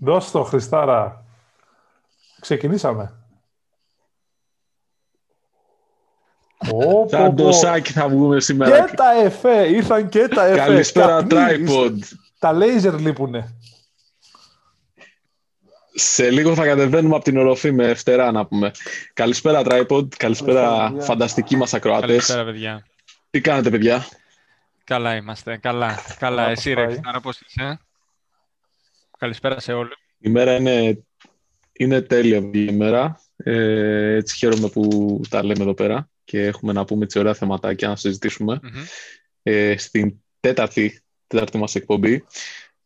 Δώσ' το, Χριστάρα. Ξεκινήσαμε. Σαν το σάκι θα βγούμε σήμερα. Και τα εφέ, ήρθαν και τα εφέ. Καλησπέρα, Tripod. Τα λέιζερ λείπουνε. Σε λίγο θα κατεβαίνουμε από την οροφή με φτερά να πούμε. Καλησπέρα, Tripod. Καλησπέρα, φανταστικοί μας ακροατές. Καλησπέρα, παιδιά. Τι κάνετε, παιδιά; Καλά είμαστε. Καλά. Καλά. Εσύ, ρε, Άρα πώς είσαι; Καλησπέρα σε όλους. Η μέρα είναι, είναι τέλεια η μέρα. Ε, έτσι χαίρομαι που τα λέμε εδώ πέρα και έχουμε να πούμε έτσι ωραία θεματάκια να συζητησουμε ε, στην τέταρτη, τέταρτη μας εκπομπή.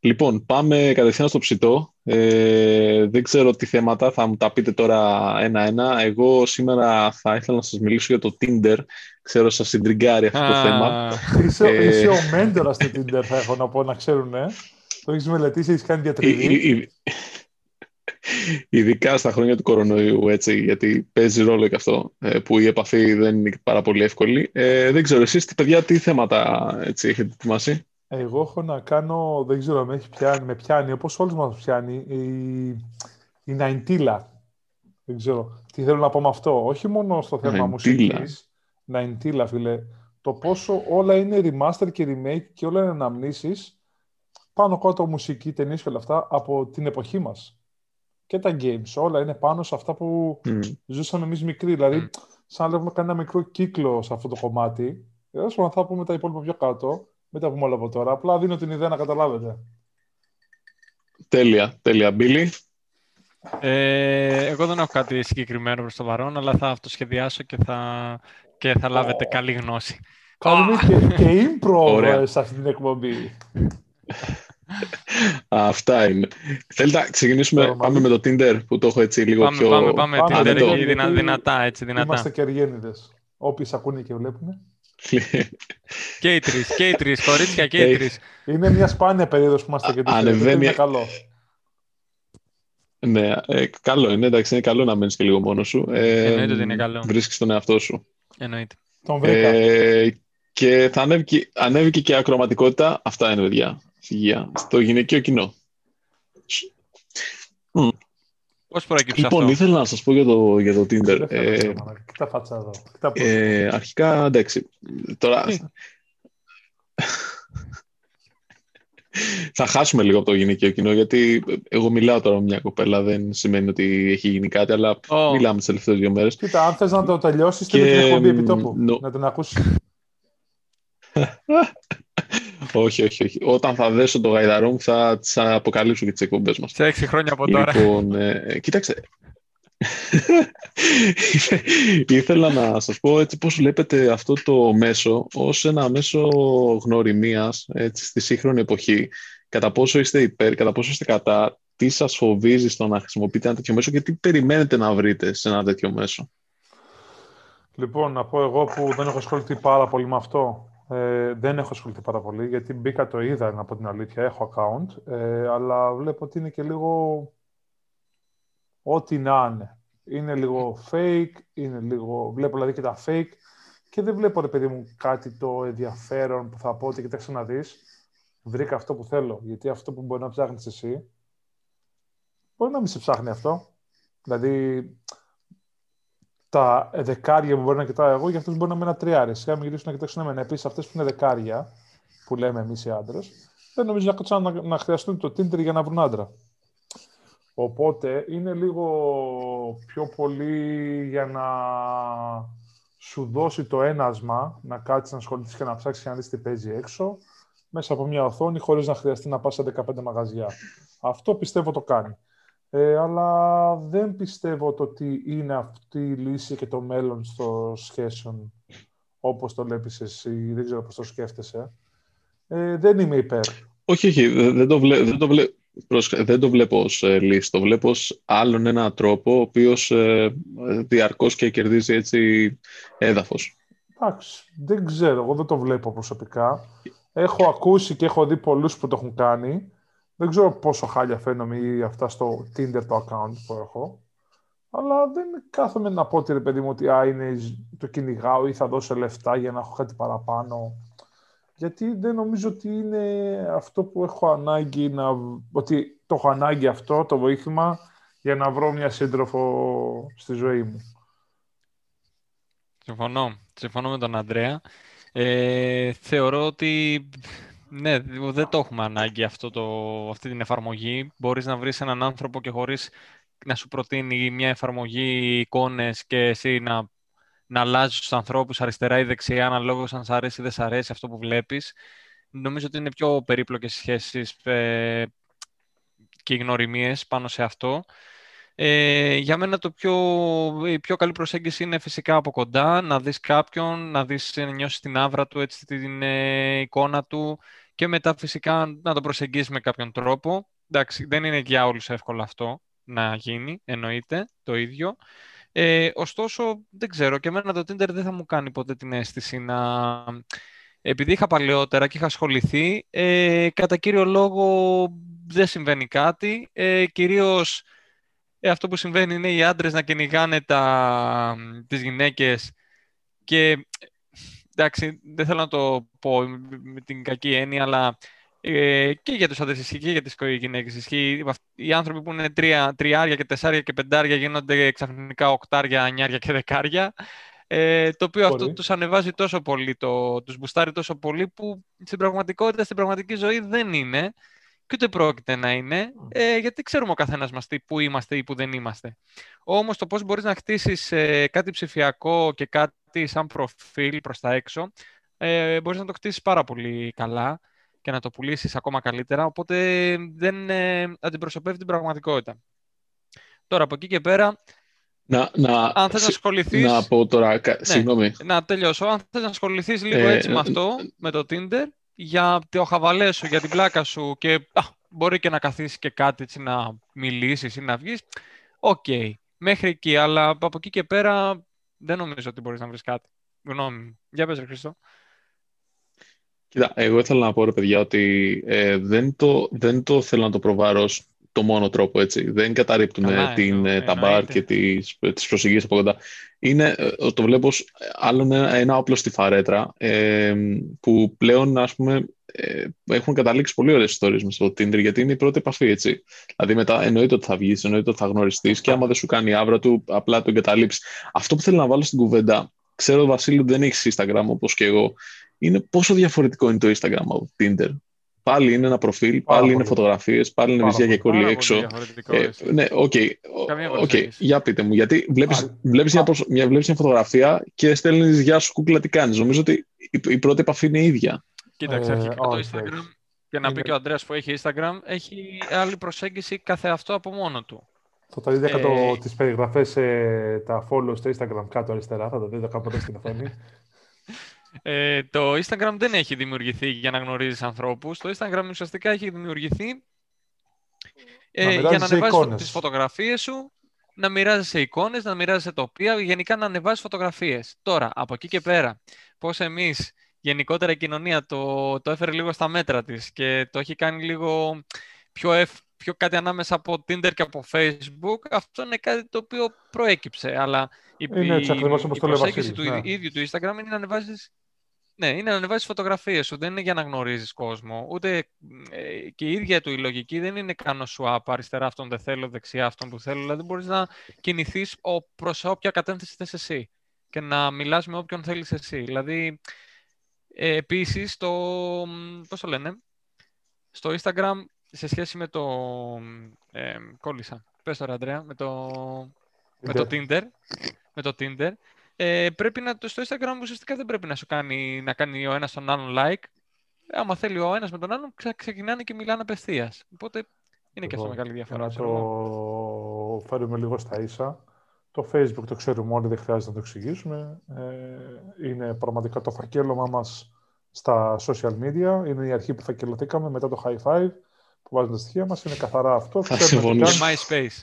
Λοιπόν, πάμε κατευθείαν στο ψητό. Ε, δεν ξέρω τι θέματα, θα μου τα πείτε τώρα ένα-ένα. Εγώ σήμερα θα ήθελα να σας μιλήσω για το Tinder. Ξέρω σας συντριγκάρει αυτό το θέμα. Είσαι, ε, είσαι ο μέντορας του Tinder, θα έχω να πω, να ξέρουν. Ε. Το έχεις μελετήσει, έχεις κάνει διατριβή. Ειδικά στα χρόνια του κορονοϊού, έτσι, γιατί παίζει ρόλο και αυτό, ε, που η επαφή δεν είναι πάρα πολύ εύκολη. Ε, δεν ξέρω, εσείς, παιδιά, τι θέματα έτσι, έχετε ετοιμάσει; Εγώ έχω να κάνω, δεν ξέρω, με, έχει πιάνει, με πιάνει, όπως όλους μας πιάνει, η, η Ναϊντήλα. Δεν ξέρω τι θέλω να πω με αυτό. Όχι μόνο στο θέμα μουσικής. Ναϊντήλα, φίλε. Το πόσο όλα είναι remaster και remake και όλα είναι αναμνήσεις πάνω κάτω μουσική, ταινίες και όλα αυτά από την εποχή μας και τα games. Όλα είναι πάνω σε αυτά που mm. ζούσαμε εμείς μικροί. Δηλαδή, σαν να βλέπουμε ένα μικρό κύκλο σε αυτό το κομμάτι. Εδώ θα πούμε τα υπόλοιπα πιο κάτω. Μην τα πούμε όλα από τώρα. Απλά δίνω την ιδέα να καταλάβετε. Τέλεια, τέλεια. Μπίλι. Ε, εγώ δεν έχω κάτι συγκεκριμένο προς το παρόν, αλλά θα αυτοσχεδιάσω και θα, και θα λάβετε καλή γνώση. Κάνουμε και, και improv σε αυτή την εκπομπή. Αυτά είναι. Θέλετε να ξεκινήσουμε, πάμε με το Tinder που το έχω έτσι λίγο πάμε, πιο... Πάμε, πάμε, πάμε Tinder εκεί δυνα, δυνατά, έτσι δυνατά. Είμαστε κεργένιδες. Όποιοι ακούνε και βλέπουν. και οι τρεις, και οι τρεις, κορίτσια και οι τρεις. Είναι μια σπάνια περίοδος που είμαστε και τρεις. Ανεβαίνει... Είναι καλό. Ναι, ε, καλό είναι, εντάξει, είναι καλό να μένεις και λίγο μόνος σου. Ε, Εννοείται ότι είναι καλό. Βρίσκεις τον εαυτό σου. Εννοείται. Τον βρήκα. Ε, και θα ανέβηκε, ανέβηκε και ακροματικότητα. Αυτά είναι, παιδιά στο γυναικείο κοινό. Πώς προέκυψε λοιπόν, αυτό; ήθελα να σας πω για το, για το Tinder. Ε, Κοίτα φάτσα εδώ. Ε, αρχικά, εντάξει. Τώρα... θα χάσουμε λίγο από το γυναικείο κοινό, γιατί εγώ μιλάω τώρα με μια κοπέλα, δεν σημαίνει ότι έχει γίνει κάτι, αλλά oh. μιλάμε τις τελευταίες δύο μέρες. Κοίτα, αν θες να το τελειώσεις, και... την εκπομπή επιτόπου, no. να την ακούσεις. όχι, όχι, όχι. Όταν θα δέσω το γαϊδαρό μου θα τι αποκαλύψω και τις εκπομπές μας. Σε έξι χρόνια από τώρα. Λοιπόν, ε, κοίταξε. Ήθελα να σας πω έτσι πώς βλέπετε αυτό το μέσο ως ένα μέσο γνωριμίας έτσι, στη σύγχρονη εποχή. Κατά πόσο είστε υπέρ, κατά πόσο είστε κατά, τι σας φοβίζει στο να χρησιμοποιείτε ένα τέτοιο μέσο και τι περιμένετε να βρείτε σε ένα τέτοιο μέσο; Λοιπόν, να πω εγώ που δεν έχω ασχοληθεί πάρα πολύ με αυτό. Ε, δεν έχω ασχοληθεί πάρα πολύ, γιατί μπήκα το είδα, από την αλήθεια, έχω account, ε, αλλά βλέπω ότι είναι και λίγο ό,τι να είναι. Είναι λίγο fake, είναι λίγο... Βλέπω δηλαδή και τα fake και δεν βλέπω, ρε παιδί μου, κάτι το ενδιαφέρον που θα πω ότι κοιτάξτε να δεις, βρήκα αυτό που θέλω. Γιατί αυτό που μπορεί να ψάχνεις εσύ, μπορεί να μην σε ψάχνει αυτό. Δηλαδή, τα δεκάρια που μπορεί να κοιτάω εγώ, για αυτούς μπορεί να είναι ένα τριάρι. Σιγά μην γυρίσουν να κοιτάξουν εμένα. Επίσης, αυτές που είναι δεκάρια, που λέμε εμείς οι άντρες, δεν νομίζω να κάτσουν να, να χρειαστούν το Tinder για να βρουν άντρα. Οπότε είναι λίγο πιο πολύ για να σου δώσει το ένασμα να κάτσεις να ασχοληθείς και να ψάξεις και να δεις τι παίζει έξω, μέσα από μια οθόνη, χωρίς να χρειαστεί να πας σε 15 μαγαζιά. Αυτό πιστεύω το κάνει. Ε, αλλά δεν πιστεύω το ότι είναι αυτή η λύση και το μέλλον στο σχέσεων όπως το βλέπεις εσύ, δεν ξέρω πώς το σκέφτεσαι. Ε, δεν είμαι υπέρ. Όχι, όχι, δεν το, βλέ, δεν το, βλέ, δεν το βλέπω ως ε, λύση. Το βλέπω ως άλλον ένα τρόπο, ο οποίος ε, διαρκώς και κερδίζει έτσι έδαφος. Εντάξει, δεν ξέρω, εγώ δεν το βλέπω προσωπικά. Έχω ακούσει και έχω δει πολλούς που το έχουν κάνει δεν ξέρω πόσο χάλια φαίνομαι ή αυτά στο Tinder το account που έχω. Αλλά δεν κάθομαι να πω ότι ρε παιδί μου ότι α, είναι, το κυνηγάω ή θα δώσω λεφτά για να έχω κάτι παραπάνω. γιατί δεν νομίζω ότι είναι αυτό που έχω ανάγκη να... ότι το έχω ανάγκη αυτό, το βοήθημα, για να βρω μια σύντροφο στη ζωή μου. Συμφωνώ. Συμφωνώ με τον Ανδρέα. Ε, θεωρώ ότι ναι, δεν το έχουμε ανάγκη αυτό το, αυτή την εφαρμογή. Μπορείς να βρεις έναν άνθρωπο και χωρίς να σου προτείνει μια εφαρμογή εικόνες και εσύ να, να αλλάζεις τους ανθρώπους αριστερά ή δεξιά αναλόγως αν σ' αρέσει ή δεν σ' αρέσει αυτό που βλέπεις. Νομίζω ότι είναι πιο περίπλοκες σχέσεις ε, και οι γνωριμίες πάνω σε αυτό. Ε, για μένα το πιο, η πιο καλή προσέγγιση είναι φυσικά από κοντά, να δεις κάποιον, να δεις, να νιώσεις την άβρα του, έτσι, την ε, εικόνα του και μετά φυσικά να το προσεγγίσεις με κάποιον τρόπο. Εντάξει, δεν είναι για όλους εύκολο αυτό να γίνει, εννοείται, το ίδιο. Ε, ωστόσο, δεν ξέρω, και εμένα το Tinder δεν θα μου κάνει ποτέ την αίσθηση να... Επειδή είχα παλαιότερα και είχα ασχοληθεί, ε, κατά κύριο λόγο δεν συμβαίνει κάτι. Ε, κυρίως ε, αυτό που συμβαίνει είναι οι άντρες να κυνηγάνε τα, τις γυναίκες και εντάξει, δεν θέλω να το πω με την κακή έννοια, αλλά ε, και για τους άντρες ισχύει και για τις γυναίκες ισχύει. Οι άνθρωποι που είναι τρία, τριάρια και τεσσάρια και πεντάρια γίνονται ξαφνικά οκτάρια, ανιάρια και δεκάρια. Ε, το οποίο αυτό τους ανεβάζει τόσο πολύ, το, τους μπουστάρει τόσο πολύ που στην πραγματικότητα, στην πραγματική ζωή δεν είναι και ούτε πρόκειται να είναι, ε, γιατί ξέρουμε ο καθένας μας τι, που είμαστε ή που δεν είμαστε. Όμως το πώς μπορείς να χτίσεις ε, κάτι ψηφιακό και κάτι σαν προφίλ προς τα έξω, ε, μπορείς να το χτίσεις πάρα πολύ καλά και να το πουλήσεις ακόμα καλύτερα, οπότε δεν ε, αντιπροσωπεύει την πραγματικότητα. Τώρα, από εκεί και πέρα, να, να, αν θες να ασχοληθείς... Να πω τώρα, ναι, συγγνώμη. Να τελειώσω. Αν θες να ασχοληθείς λίγο ε, έτσι με αυτό, με το Tinder, για το χαβαλέ σου, για την πλάκα σου και α, μπορεί και να καθίσεις και κάτι έτσι να μιλήσεις ή να βγεις, OK. Okay. Μέχρι εκεί, αλλά από εκεί και πέρα δεν νομίζω ότι μπορείς να βρεις κάτι. Γνώμη. Για πες, Χριστό. Κοίτα, εγώ ήθελα να πω, ρε παιδιά, ότι ε, δεν, το, δεν το θέλω να το προβάλω ως μόνο τρόπο, έτσι. Δεν καταρρίπτουμε την, ε, τα μπαρ και τις, τις προσεγγίσεις από κοντά. Είναι, ε, το βλέπω άλλο ένα, ένα όπλο στη φαρέτρα, ε, που πλέον, ας πούμε, ε, έχουν καταλήξει πολύ ωραίες ιστορίες μες στο Tinder, γιατί είναι η πρώτη επαφή, έτσι. Δηλαδή μετά εννοείται ότι θα βγεις, εννοείται ότι θα γνωριστείς και άμα δεν σου κάνει η άβρα του, απλά τον εγκαταλείψεις. Αυτό που θέλω να βάλω στην κουβέντα, ξέρω, Βασίλη, δεν έχεις Instagram όπως και εγώ, είναι πόσο διαφορετικό είναι το Instagram από το Tinder; Πάλι είναι ένα προφίλ, πάλι είναι φωτογραφίες, πάλι είναι βυζιά και κώλοι έξω. Ε, ναι, OK. Okay, okay. Για πείτε μου, γιατί βλέπεις, βλέπεις, μια, μια, βλέπεις μια φωτογραφία και στέλνεις «Γεια σου κούκλα, τι κάνεις». Νομίζω ότι η, η πρώτη επαφή είναι ίδια. Κοίταξε, ε, αρχικά το Instagram, για να πει και ο Αντρέας που έχει Instagram, έχει άλλη προσέγγιση κάθε αυτό από μόνο του. Θα το δείτε κάτω ε... τις περιγραφές, ε, τα follow στο Instagram κάτω αριστερά, θα το δείτε κάπου στην οθόνη. Ε, το Instagram δεν έχει δημιουργηθεί για να γνωρίζεις ανθρώπους. Το Instagram ουσιαστικά έχει δημιουργηθεί ε, για να ανεβάζεις τις φωτογραφίες σου, να μοιράζεσαι εικόνες, να μοιράζεσαι τοπία, γενικά να ανεβάζεις φωτογραφίες. Τώρα, από εκεί και πέρα, πώς εμείς, γενικότερα η κοινωνία το, το έφερε λίγο στα μέτρα της και το έχει κάνει λίγο πιο, ευ, πιο κάτι ανάμεσα από Tinder και από Facebook, αυτό είναι κάτι το οποίο προέκυψε. Αλλά η, είναι έτσι, η, η προσέγγιση του ναι. ίδιου του Instagram είναι να ανεβάζεις ναι, είναι να ανεβάσεις φωτογραφίες σου. Δεν είναι για να γνωρίζεις κόσμο. Ούτε ε, και η ίδια του η λογική δεν είναι κάνω swap αριστερά αυτόν δεν θέλω, δεξιά αυτόν που θέλω. Δηλαδή μπορείς να κινηθείς προς όποια κατεύθυνση θες εσύ και να μιλάς με όποιον θέλεις εσύ. Δηλαδή, ε, επίσης, το. Πώς το λένε, στο Instagram σε σχέση με το. Ε, κόλλησα. Πες τώρα, Αντρέα, με το, με το Tinder. Με το Tinder ε, πρέπει να, στο Instagram ουσιαστικά δεν πρέπει να σου κάνει, να κάνει ο ένας τον άλλον like. Άμα θέλει ο ένας με τον άλλον, ξεκινάνε και μιλάνε απευθείας. Οπότε είναι και αυτό μεγάλη διαφορά. Να το φέρουμε λίγο στα ίσα. Το Facebook το ξέρουμε όλοι, δεν χρειάζεται να το εξηγήσουμε. Ε, είναι πραγματικά το φακέλωμα μας στα social media. Είναι η αρχή που φακελωθήκαμε μετά το high five που βάζουν τα στοιχεία μας. Είναι καθαρά αυτό. Θα συμφωνήσω. MySpace.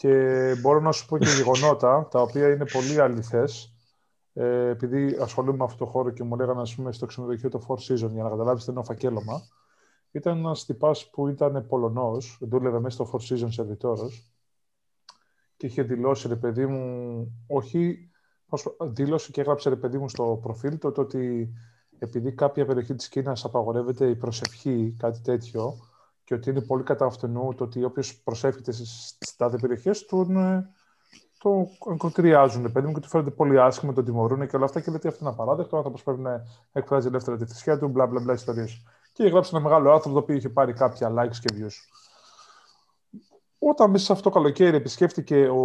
Και μπορώ να σου πω και γεγονότα, τα οποία είναι πολύ αληθές, ε, επειδή ασχολούμαι με αυτό το χώρο και μου λέγανε ας πούμε, στο ξενοδοχείο το Four Seasons για να καταλάβεις τι είναι ο φακέλωμα. Ήταν ένας τυπάς που ήταν Πολωνός, δούλευε μέσα στο Four Seasons σερβιτόρο και είχε δηλώσει ρε παιδί μου, όχι, δήλωσε και έγραψε ρε παιδί μου στο προφίλ του ότι επειδή κάποια περιοχή της Κίνας απαγορεύεται η προσευχή, κάτι τέτοιο, και ότι είναι πολύ κατά αυτού το ότι όποιος προσεύχεται στις τάδε περιοχές, τον, ε, το ακροτηριάζουν, παιδί μου, και του φαίνεται πολύ άσχημο, τον τιμωρούν και όλα αυτά. Και λέει ότι αυτό είναι απαράδεκτο. Ο άνθρωπος πρέπει να εκφράζει ελεύθερα τη θρησκεία του, μπλα μπλα μπλα ιστορίες. Και γράψει ένα μεγάλο άρθρο το οποίο είχε πάρει κάποια likes και views. Όταν μέσα σε αυτό το καλοκαίρι επισκέφτηκε ο...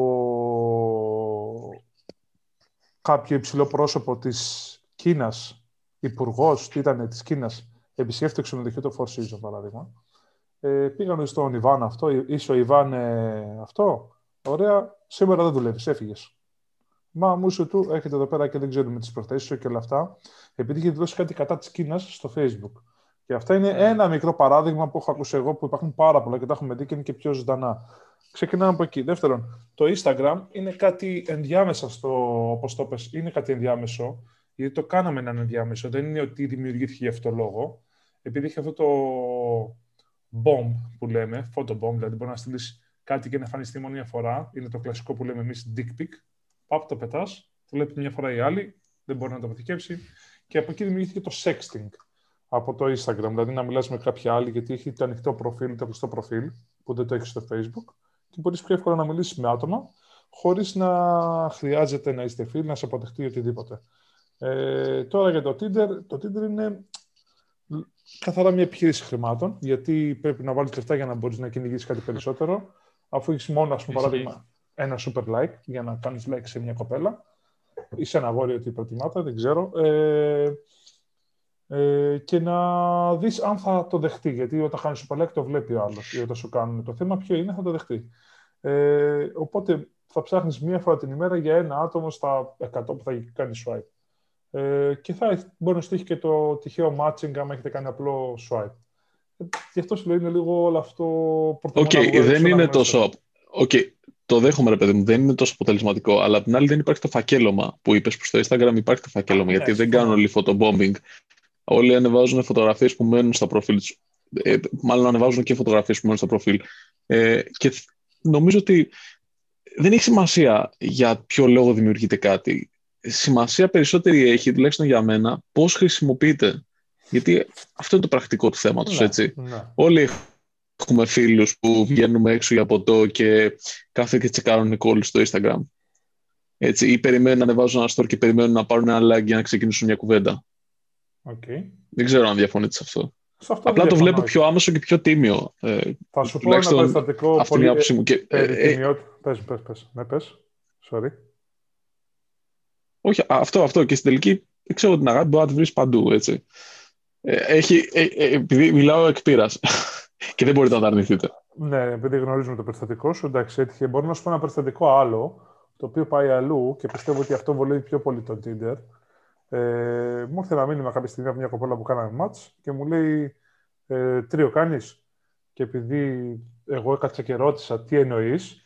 κάποιο υψηλό πρόσωπο της Κίνας, υπουργός, τι ήταν της Κίνας, επισκέφτηκε το ξενοδοχείο του Four Seasons, παράδειγμα. Ε, πήγαμε στον Ιβάν αυτό, είσαι ο Ιβάν ε, αυτό; Ωραία, σήμερα δεν δουλεύεις, έφυγες. Μα μου σου του, έχετε εδώ πέρα και δεν ξέρουμε τις προθέσεις σου και όλα αυτά. Επειδή είχε δώσει κάτι κατά της Κίνας στο Facebook. Και αυτά είναι ένα μικρό παράδειγμα που έχω ακούσει εγώ που υπάρχουν πάρα πολλά και τα έχουμε δει και είναι και πιο ζωντανά. Ξεκινάμε από εκεί. Δεύτερον, το Instagram είναι κάτι ενδιάμεσα στο, όπως το πες, είναι κάτι ενδιάμεσο, γιατί το κάναμε έναν ενδιάμεσο. Δεν είναι ότι δημιουργήθηκε γι' αυτό λόγο. Επειδή είχε αυτό το bomb που λέμε, photo bomb, δηλαδή μπορεί να στείλεις κάτι και να εμφανιστεί μόνο μια φορά. Είναι το κλασικό που λέμε εμείς dick pic. Πάπ το πετάς, το βλέπει μια φορά η άλλη, δεν μπορεί να το αποθηκεύσει. Και από εκεί δημιουργήθηκε το sexting από το Instagram. Δηλαδή να μιλάς με κάποια άλλη, γιατί έχει το ανοιχτό προφίλ, το κλειστό προφίλ, που δεν το έχεις στο Facebook. Και μπορείς πιο εύκολα να μιλήσεις με άτομα, χωρίς να χρειάζεται να είστε φίλοι, να σε αποδεχτεί οτιδήποτε. Ε, τώρα για το Tinder, το Tinder είναι καθαρά μια επιχείρηση χρημάτων, γιατί πρέπει να βάλεις λεφτά για να μπορείς να κυνηγήσεις κάτι περισσότερο. Αφού έχεις μόνο, ας πούμε, παράδειγμα, ένα super like για να κάνεις like σε μια κοπέλα ή σε ένα αγόρι ότι προτιμάται, δεν ξέρω. Ε, ε, και να δεις αν θα το δεχτεί. Γιατί όταν κάνεις super like το βλέπει ο άλλος ή όταν σου κάνουν το θέμα, ποιο είναι, θα το δεχτεί. Ε, οπότε θα ψάχνεις μία φορά την ημέρα για ένα άτομο στα 100 που θα κάνει swipe. Ε, και θα μπορεί να στείλει και το τυχαίο matching άμα έχετε κάνει απλό swipe. Ε, γι' αυτό σου λέει είναι λίγο όλο αυτό ok, okay, δεν είναι τόσο. Okay, το δέχομαι, ρε παιδί μου, δεν είναι τόσο αποτελεσματικό. Αλλά απ' την άλλη δεν υπάρχει το φακέλωμα που είπες που στο Instagram υπάρχει το φακέλωμα. γιατί δεν κάνουν όλοι photobombing. Όλοι ανεβάζουν φωτογραφίες που μένουν στα προφίλ τους. Ε, μάλλον ανεβάζουν και φωτογραφίες που μένουν στα προφίλ. Ε, και νομίζω ότι δεν έχει σημασία για ποιο λόγο δημιουργείται κάτι σημασία περισσότερη έχει, τουλάχιστον για μένα, πώς χρησιμοποιείται. Γιατί αυτό είναι το πρακτικό του θέματος, ναι, έτσι. Ναι. Όλοι έχουμε φίλους που βγαίνουμε έξω για ποτό και κάθε και τσεκάρουν κόλλη στο Instagram. Έτσι, ή περιμένουν να ανεβάζουν ένα store και περιμένουν να πάρουν ένα like για να ξεκινήσουν μια κουβέντα. Okay. Δεν ξέρω αν διαφωνείτε σε αυτό. Σε αυτό Απλά το βλέπω πιο άμεσο και πιο τίμιο. Ε, Θα σου πω ένα περιστατικό πολύ... Μου. Και, ε, ε, πες, πες, πες. Ναι, πες. Sorry. Όχι, αυτό, αυτό. Και στην τελική, δεν ξέρω την αγάπη μπορεί να τη βρεις παντού, έτσι. Ε, έχει, ε, ε, επειδή μιλάω εκ πείρας και δεν μπορείτε να τα αρνηθείτε. Ναι, επειδή γνωρίζουμε το περιστατικό σου, εντάξει, έτυχε. Μπορώ να σου πω ένα περιστατικό άλλο, το οποίο πάει αλλού και πιστεύω ότι αυτό βολεύει πιο πολύ τον Tinder. Ε, μου ήρθε ένα μήνυμα κάποια στιγμή από μια κοπέλα που κάναμε μάτς και μου λέει ε, τρίο κάνεις; Και επειδή εγώ έκατσα και ρώτησα τι εννοείς;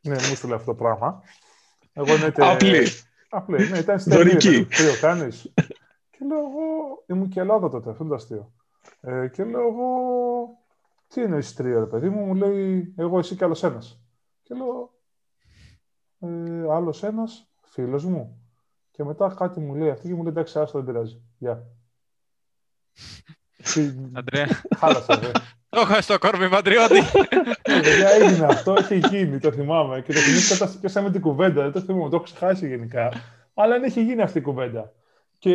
Ναι, μου στείλε αυτό το πράγμα εγώ ναι, Απλή. Απλή, ναι, ήταν στην Δωρική. Τι κάνεις. και λέω εγώ, ήμουν και Ελλάδα τότε, αυτό είναι το αστείο. Ε, και λέω εγώ, τι είναι η τρία, ρε παιδί μου, μου λέει, εγώ, εσύ και άλλος ένας. Και λέω, ε, άλλος ένας, φίλος μου. Και μετά κάτι μου λέει αυτή και μου λέει, εντάξει, άστο, δεν πειράζει. Γεια. Αντρέα. Χάλασα, δε. Το έχω στο κόρμι πατριώτη. Παιδιά έγινε αυτό, έχει γίνει, το θυμάμαι. Και το θυμήθηκα και σαν με την κουβέντα, δεν το θυμάμαι, το έχω ξεχάσει γενικά. Αλλά δεν έχει γίνει αυτή η κουβέντα. Και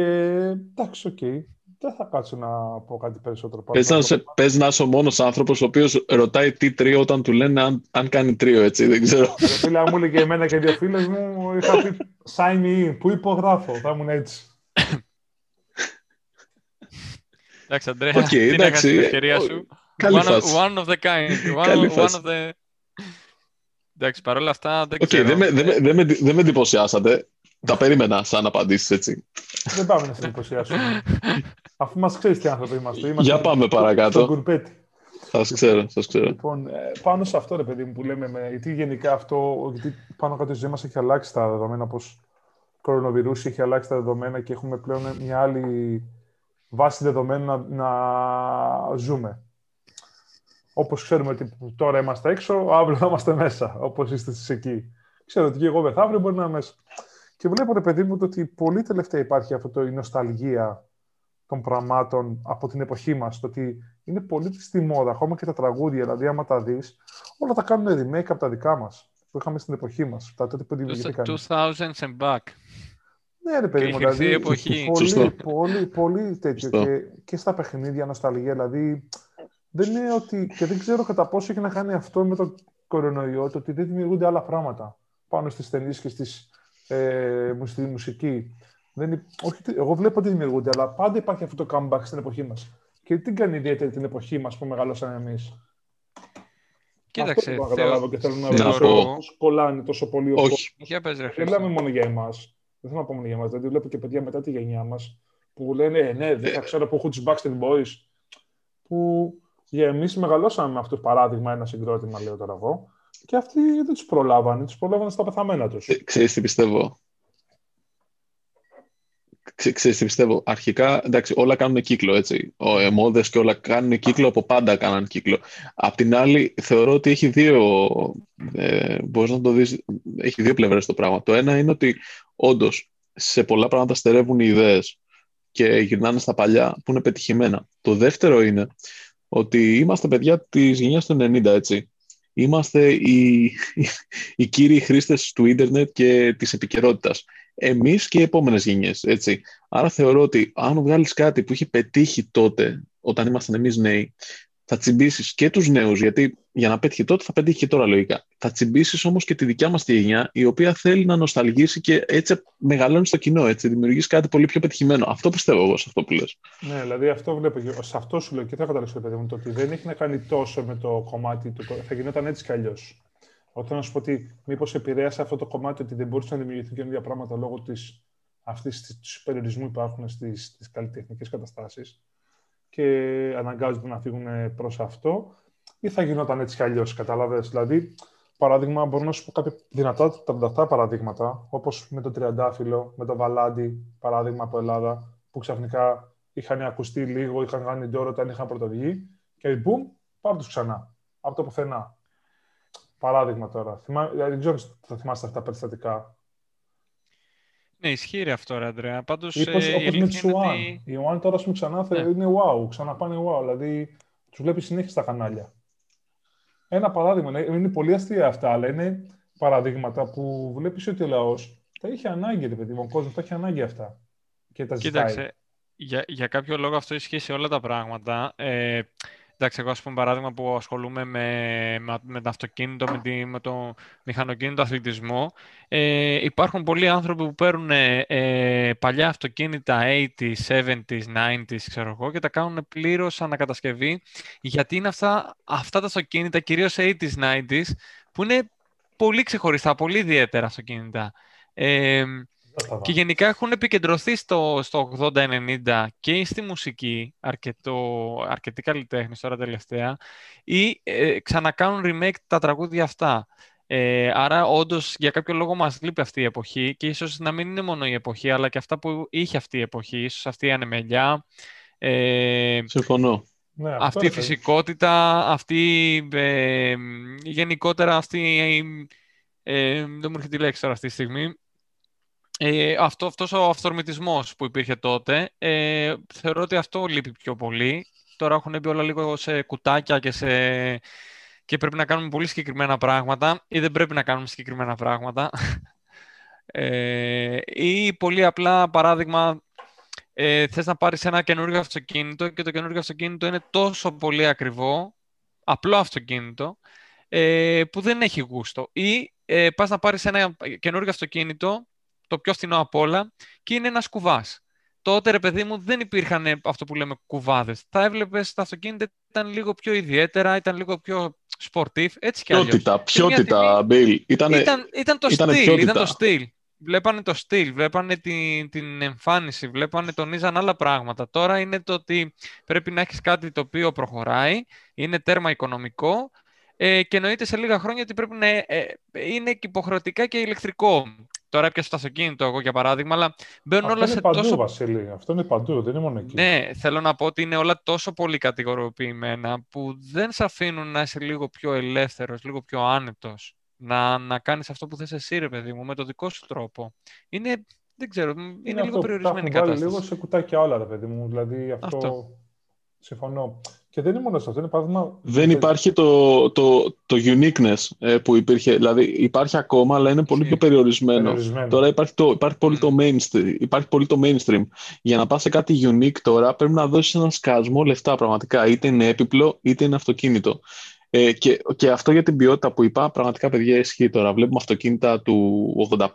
εντάξει, ok. Okay. Δεν θα κάτσω να πω κάτι περισσότερο. Πες να, είσαι ο μόνος άνθρωπος ο οποίος ρωτάει τι τρίο όταν του λένε αν, αν κάνει τρίο, έτσι, δεν ξέρω. Φίλε, μου έλεγε εμένα και δύο φίλες μου, είχα πει sign me in, που υπογράφω, θα ήμουν έτσι. Εντάξει, Αντρέα, okay, τι να κάνεις την ευκαιρία σου. Καλή one, of, one of the kind. One, one of the... Εντάξει, παρόλα αυτά δεν okay, Δεν με, δεν, με, δεν με εντυπωσιάσατε. Τα περίμενα σαν απαντήσεις έτσι. Δεν πάμε να σε εντυπωσιάσουμε. Αφού μας ξέρεις τι άνθρωποι είμαστε. είμαστε Για πάμε παρακάτω. Σας ξέρω, σας ξέρω. Λοιπόν, ε, πάνω σε αυτό, ρε παιδί μου, που λέμε, με, γιατί γενικά αυτό, γιατί πάνω κάτω η ζωή μας έχει αλλάξει τα δεδομένα, όπω κορονοβιρούς έχει αλλάξει τα δεδομένα και έχουμε πλέον μια άλλη βάση δεδομένων να, να ζούμε. Όπως ξέρουμε ότι τώρα είμαστε έξω, αύριο θα είμαστε μέσα, όπως είστε εσείς εκεί. Ξέρω ότι και εγώ μεθαύριο μπορεί να είμαι μέσα. Και βλέπω, ρε παιδί μου, ότι πολύ τελευταία υπάρχει αυτό το η νοσταλγία των πραγμάτων από την εποχή μας. Το ότι είναι πολύ στη μόδα, ακόμα και τα τραγούδια, δηλαδή άμα τα δεις, όλα τα κάνουν remake από τα δικά μας που είχαμε στην εποχή μας. Τα τότε που δημιουργηθήκαν. 2000 and back. Ναι, ρε παιδί μου, δηλαδή. Εποχή. Πολύ, πολύ, πολύ τέτοιο. Και, και στα παιχνίδια νοσταλγία. Δηλαδή, δεν είναι ότι. και δεν ξέρω κατά πόσο έχει να κάνει αυτό με το κορονοϊό, το ότι δεν δημιουργούνται άλλα πράγματα πάνω στις ταινίες και στις, ε, στη μουσική. Δεν, όχι, εγώ βλέπω ότι δημιουργούνται, αλλά πάντα υπάρχει αυτό το comeback στην εποχή μας. Και τι κάνει ιδιαίτερη την εποχή μας που μεγαλώσαμε εμείς; Κοίταξε. Αυτό θέλω... και θέλω να ρωτήσω πώς κολλάνε τόσο πολύ ο κόσμος; Για πες, Δεν λέμε μόνο για εμάς. Δεν θέλω να πω μόνο για εμά. Δηλαδή βλέπω και παιδιά μετά τη γενιά μας που λένε «Ε, ναι, δεν θα ξέρω που έχουν τους Backstreet Boys. Που για εμείς μεγαλώσαμε με αυτό παράδειγμα ένα συγκρότημα, λέω τώρα εγώ. Και αυτοί δεν τους προλάβανε. Τους προλάβανε στα πεθαμένα τους. Ε, ξέρεις τι πιστεύω; Ξέρεις τι πιστεύω. Αρχικά, εντάξει, όλα κάνουν κύκλο, έτσι. Ο εμόδες και όλα κάνουν κύκλο, από πάντα κάναν κύκλο. Απ' την άλλη, θεωρώ ότι έχει δύο, ε, μπορείς να το δεις, έχει δύο πλευρές το πράγμα. Το ένα είναι ότι, όντως σε πολλά πράγματα στερεύουν οι ιδέες και γυρνάνε στα παλιά που είναι πετυχημένα. Το δεύτερο είναι ότι είμαστε παιδιά της γενιάς του 90, έτσι. Είμαστε οι, οι, οι κύριοι χρήστες του ίντερνετ και της επικαιρότητας εμείς και οι επόμενες γενιές, έτσι. Άρα θεωρώ ότι αν βγάλεις κάτι που έχει πετύχει τότε, όταν ήμασταν εμείς νέοι, θα τσιμπήσεις και τους νέους, γιατί για να πέτυχε τότε θα πετύχει και τώρα λογικά. Θα τσιμπήσεις όμως και τη δικιά μας τη γενιά, η οποία θέλει να νοσταλγήσει και έτσι μεγαλώνει στο κοινό. Έτσι, δημιουργείς κάτι πολύ πιο πετυχημένο. Αυτό πιστεύω εγώ σε αυτό που λες. Ναι, δηλαδή αυτό βλέπω. Σε αυτό σου λέω και θα καταλήξω, παιδί μου, το ότι δεν έχει να κάνει τόσο με το κομμάτι του. Θα γινόταν έτσι κι αλλιώς. Όταν να σου πω ότι μήπως επηρέασε αυτό το κομμάτι ότι δεν μπορούσαν να δημιουργηθούν καινούργια πράγματα λόγω της, αυτής του περιορισμού που υπάρχουν στις καλλιτεχνικές καταστάσεις και αναγκάζονται να φύγουν προς αυτό, ή θα γινόταν έτσι κι αλλιώς, κατάλαβες; Δηλαδή, παράδειγμα, μπορώ να σου πω κάποια δυνατά τρανταχτά παραδείγματα, όπως με το Τριαντάφυλλο, με το Βαλάντι, παράδειγμα από Ελλάδα, που ξαφνικά είχαν ακουστεί λίγο, είχαν κάνει ντόρο όταν είχαν πρωτοβγεί, και μπουμ, πάρουν τους ξανά. Από το πουθενά. Παράδειγμα τώρα. Θυμά... Δηλαδή, δεν ξέρω θα θυμάστε αυτά τα περιστατικά. Ναι, ισχύει αυτό, ρε Αντρέα. Πάντως, Ή όπως, ε, με τη Σουάν. Η Ιωάννη τώρα σου ξανά ναι. είναι wow, ξαναπάνε wow. Δηλαδή, τους βλέπεις συνέχεια στα κανάλια. Ένα παράδειγμα, είναι πολύ αστεία αυτά, αλλά είναι παραδείγματα που βλέπεις ότι ο λαός τα είχε ανάγκη, ρε παιδί μου, ο κόσμος τα έχει ανάγκη αυτά. Και τα ζητάει. Κοίταξε, για, για κάποιο λόγο αυτό ισχύει σε όλα τα πράγματα. Ε, Εντάξει, εγώ ας πούμε παράδειγμα που ασχολούμαι με, με, με το αυτοκίνητο, με, τη, με το μηχανοκίνητο αθλητισμό, ε, υπάρχουν πολλοί άνθρωποι που παίρνουν ε, παλιά αυτοκίνητα 80s, 70s, 90s, ξέρω εγώ, και τα κάνουν πλήρως ανακατασκευή, γιατί είναι αυτά, αυτά τα αυτοκίνητα, κυρίως 80s, 90s, που είναι πολύ ξεχωριστά, πολύ ιδιαίτερα αυτοκίνητα. Ε, και γενικά έχουν επικεντρωθεί στο, στο 80-90 και στη μουσική, αρκετό, αρκετοί καλλιτέχνες τώρα τελευταία, ή ε, ξανακάνουν remake τα τραγούδια αυτά. Ε, άρα, όντως, για κάποιο λόγο μας λείπει αυτή η εποχή και ίσως να μην είναι μόνο η εποχή, αλλά και αυτά που είχε αυτή η εποχή, ίσως αυτή η ανεμελιά. Ε, Συμφωνώ. Ναι, αυτή η φυσικότητα, αυτή ε, γενικότερα αυτή. Ε, δεν μου έρχεται η λέξη τώρα αυτή τη στιγμή ε, αυτό, αυτός ο αυθορμητισμός που υπήρχε τότε, ε, θεωρώ ότι αυτό λείπει πιο πολύ. Τώρα έχουν μπει όλα λίγο σε κουτάκια και, σε... και πρέπει να κάνουμε πολύ συγκεκριμένα πράγματα ή δεν πρέπει να κάνουμε συγκεκριμένα πράγματα. Ε, ή πολύ απλά παράδειγμα, ε, θες να πάρεις ένα καινούργιο αυτοκίνητο και το καινούργιο αυτοκίνητο είναι τόσο πολύ ακριβό, απλό αυτοκίνητο, ε, που δεν έχει γούστο. Ή ε, πας να πάρεις ένα καινούργιο αυτοκίνητο το πιο φθηνό απ' όλα και είναι ένας κουβάς. Τότε, ρε παιδί μου, δεν υπήρχαν αυτό που λέμε κουβάδες. Τα έβλεπες τα αυτοκίνητα ήταν λίγο πιο ιδιαίτερα, ήταν λίγο πιο σπορτίφ, έτσι κι αλλιώς. Ποιότητα, ποιότητα, Μπέιλ. Ήταν, ήταν, το στυλ, ήταν το στυλ. Βλέπανε το στυλ, βλέπανε την, την εμφάνιση, βλέπανε, τονίζαν άλλα πράγματα. Τώρα είναι το ότι πρέπει να έχεις κάτι το οποίο προχωράει, είναι τέρμα οικονομικό ε, και εννοείται σε λίγα χρόνια ότι πρέπει να ε, είναι υποχρεωτικά και ηλεκτρικό. Τώρα έπιασα το αυτοκίνητο εγώ για παράδειγμα, αλλά μπαίνουν Αυτό όλα είναι σε παντού, τόσο. Βασίλη. Αυτό είναι παντού, δεν είναι μόνο εκεί. Ναι, θέλω να πω ότι είναι όλα τόσο πολύ κατηγοροποιημένα που δεν σε αφήνουν να είσαι λίγο πιο ελεύθερος, λίγο πιο άνετος. να, να κάνεις αυτό που θες εσύ, ρε παιδί μου, με το δικό σου τρόπο. Είναι, δεν ξέρω, είναι, Είναι λίγο αυτό, περιορισμένη η τα έχουν βάλει κατάσταση. λίγο σε κουτάκια όλα, ρε παιδί μου. Δηλαδή αυτό, Αυτό. συμφωνώ. Και δεν είναι μόνο αυτό, είναι παράδειγμα... Δεν υπάρχει το, το, το uniqueness ε, που υπήρχε. Δηλαδή υπάρχει ακόμα, αλλά είναι πολύ Ισχύει. πιο περιορισμένο. περιορισμένο. Τώρα υπάρχει, το, υπάρχει, πολύ το mainstream, υπάρχει πολύ το mainstream. Για να πας σε κάτι unique τώρα πρέπει να δώσεις έναν σκασμό λεφτά πραγματικά. Είτε είναι έπιπλο είτε είναι αυτοκίνητο. Ε, και, και αυτό για την ποιότητα που είπα, πραγματικά παιδιά ισχύει τώρα. Βλέπουμε αυτοκίνητα του 85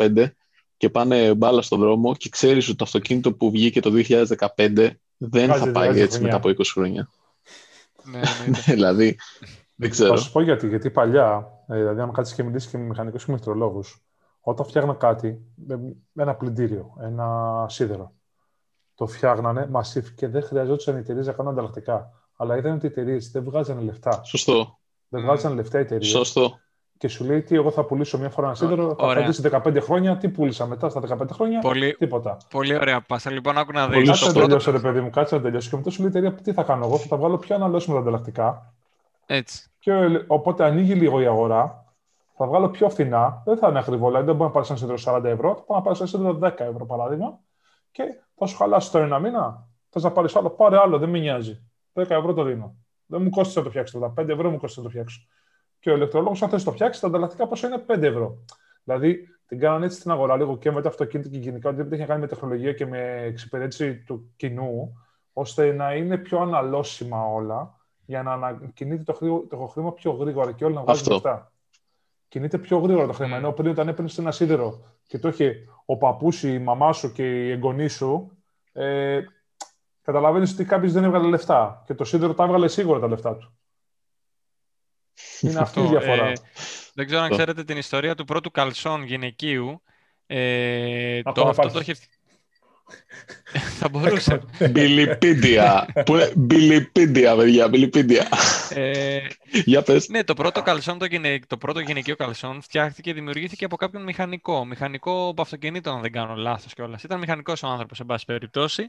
και πάνε μπάλα στον δρόμο και ξέρεις ότι το αυτοκίνητο που βγήκε το 2015 δεν Βγάζει θα πάει βγάζει έτσι μετά χρονιά. από 20 χρόνια. Ναι, εννοείται. δηλαδή, δεν ξέρω. Θα σου πω γιατί. Γιατί παλιά, ε, δηλαδή, αν κάτσεις και μιλήσεις και με μηχανικούς και με ηλεκτρολόγους, όταν φτιάχναν κάτι, με με ένα πλυντήριο, ένα σίδερο, το φτιάχνανε massive και δεν χρειαζόταν οι εταιρείες να κάνουν ανταλλακτικά. Αλλά είδαν ότι οι εταιρείες δεν βγάζανε λεφτά. Σωστό. Δεν Μμ. βγάζανε λεφτά οι εταιρείες. Σωστό. Και σου λέει τι, εγώ θα πουλήσω μια φορά ένα σίδερο, θα Ωραία. κρατήσει 15 χρόνια. Τι πούλησα μετά στα 15 χρόνια, πολύ, τίποτα. πολύ ωραία πάσα. Λοιπόν, άκου να Πολύ δεις. Κάτσε Το να σωστό. πρώτο... τελειώσω, ρε παιδί μου, κάτσε να τελειώσω. Και μετά σου λέει η εταιρεία, τι θα κάνω εγώ, θα τα βγάλω πιο αναλώσιμα τα ανταλλακτικά. Έτσι. Και οπότε ανοίγει λίγο η αγορά, θα βγάλω πιο φθηνά, δεν θα είναι ακριβό, δηλαδή δεν μπορεί να πάρεις ένα σίδερο 40 ευρώ, θα πάω να πάρεις ένα σίδερο 10 ευρώ παράδειγμα και θα σου χαλάσει το ένα μήνα. Θες να πάρεις άλλο, πάρε άλλο, δεν με νοιάζει. 10 ευρώ το δίνω. Δεν μου κόστησε να το φτιάξω. Τα 5 ευρώ μου κόστησε να το φτιάξω. Και ο ηλεκτρολόγος, αν θες να το φτιάξεις, τα ανταλλακτικά πόσο είναι 5 ευρώ. Δηλαδή την κάνανε έτσι στην αγορά λίγο και με το αυτοκίνητο και γενικά ότι δεν έχει να κάνει με τεχνολογία και με εξυπηρέτηση του κοινού, ώστε να είναι πιο αναλώσιμα όλα για να ανακινείται το, χρήμα, το χρήμα πιο γρήγορα και όλοι να βγάζουν Αυτό. λεφτά. Κινείται πιο γρήγορα το χρήμα. Mm. Ενώ πριν όταν έπαιρνες ένα σίδερο και το είχε ο παππούς, η μαμά σου και η εγγονή σου, ε, καταλαβαίνεις ότι κάποιος δεν έβγαλε λεφτά. Και το σίδερο τα έβγαλε σίγουρα τα λεφτά του. Είναι αυτή η Αυτό, διαφορά. ε, δεν ξέρω αν Αυτό. ξέρετε την ιστορία του πρώτου καλσόν γυναικείου. Ε, το, Ακόμα αυτό υπάρχει. το έχει... Θα μπορούσε. Μπιλιπίντια. Που είναι Μπιλιπίντια, παιδιά, Μπιλιπίντια. ε, Για πες. ναι, το πρώτο καλσόν, το, γυναι... το πρώτο γυναικείο καλσόν φτιάχτηκε και δημιουργήθηκε από κάποιον μηχανικό. Μηχανικό από αυτοκινήτων, αν δεν κάνω λάθος κιόλας. Ήταν μηχανικός ο άνθρωπος, σε πάση περιπτώσει.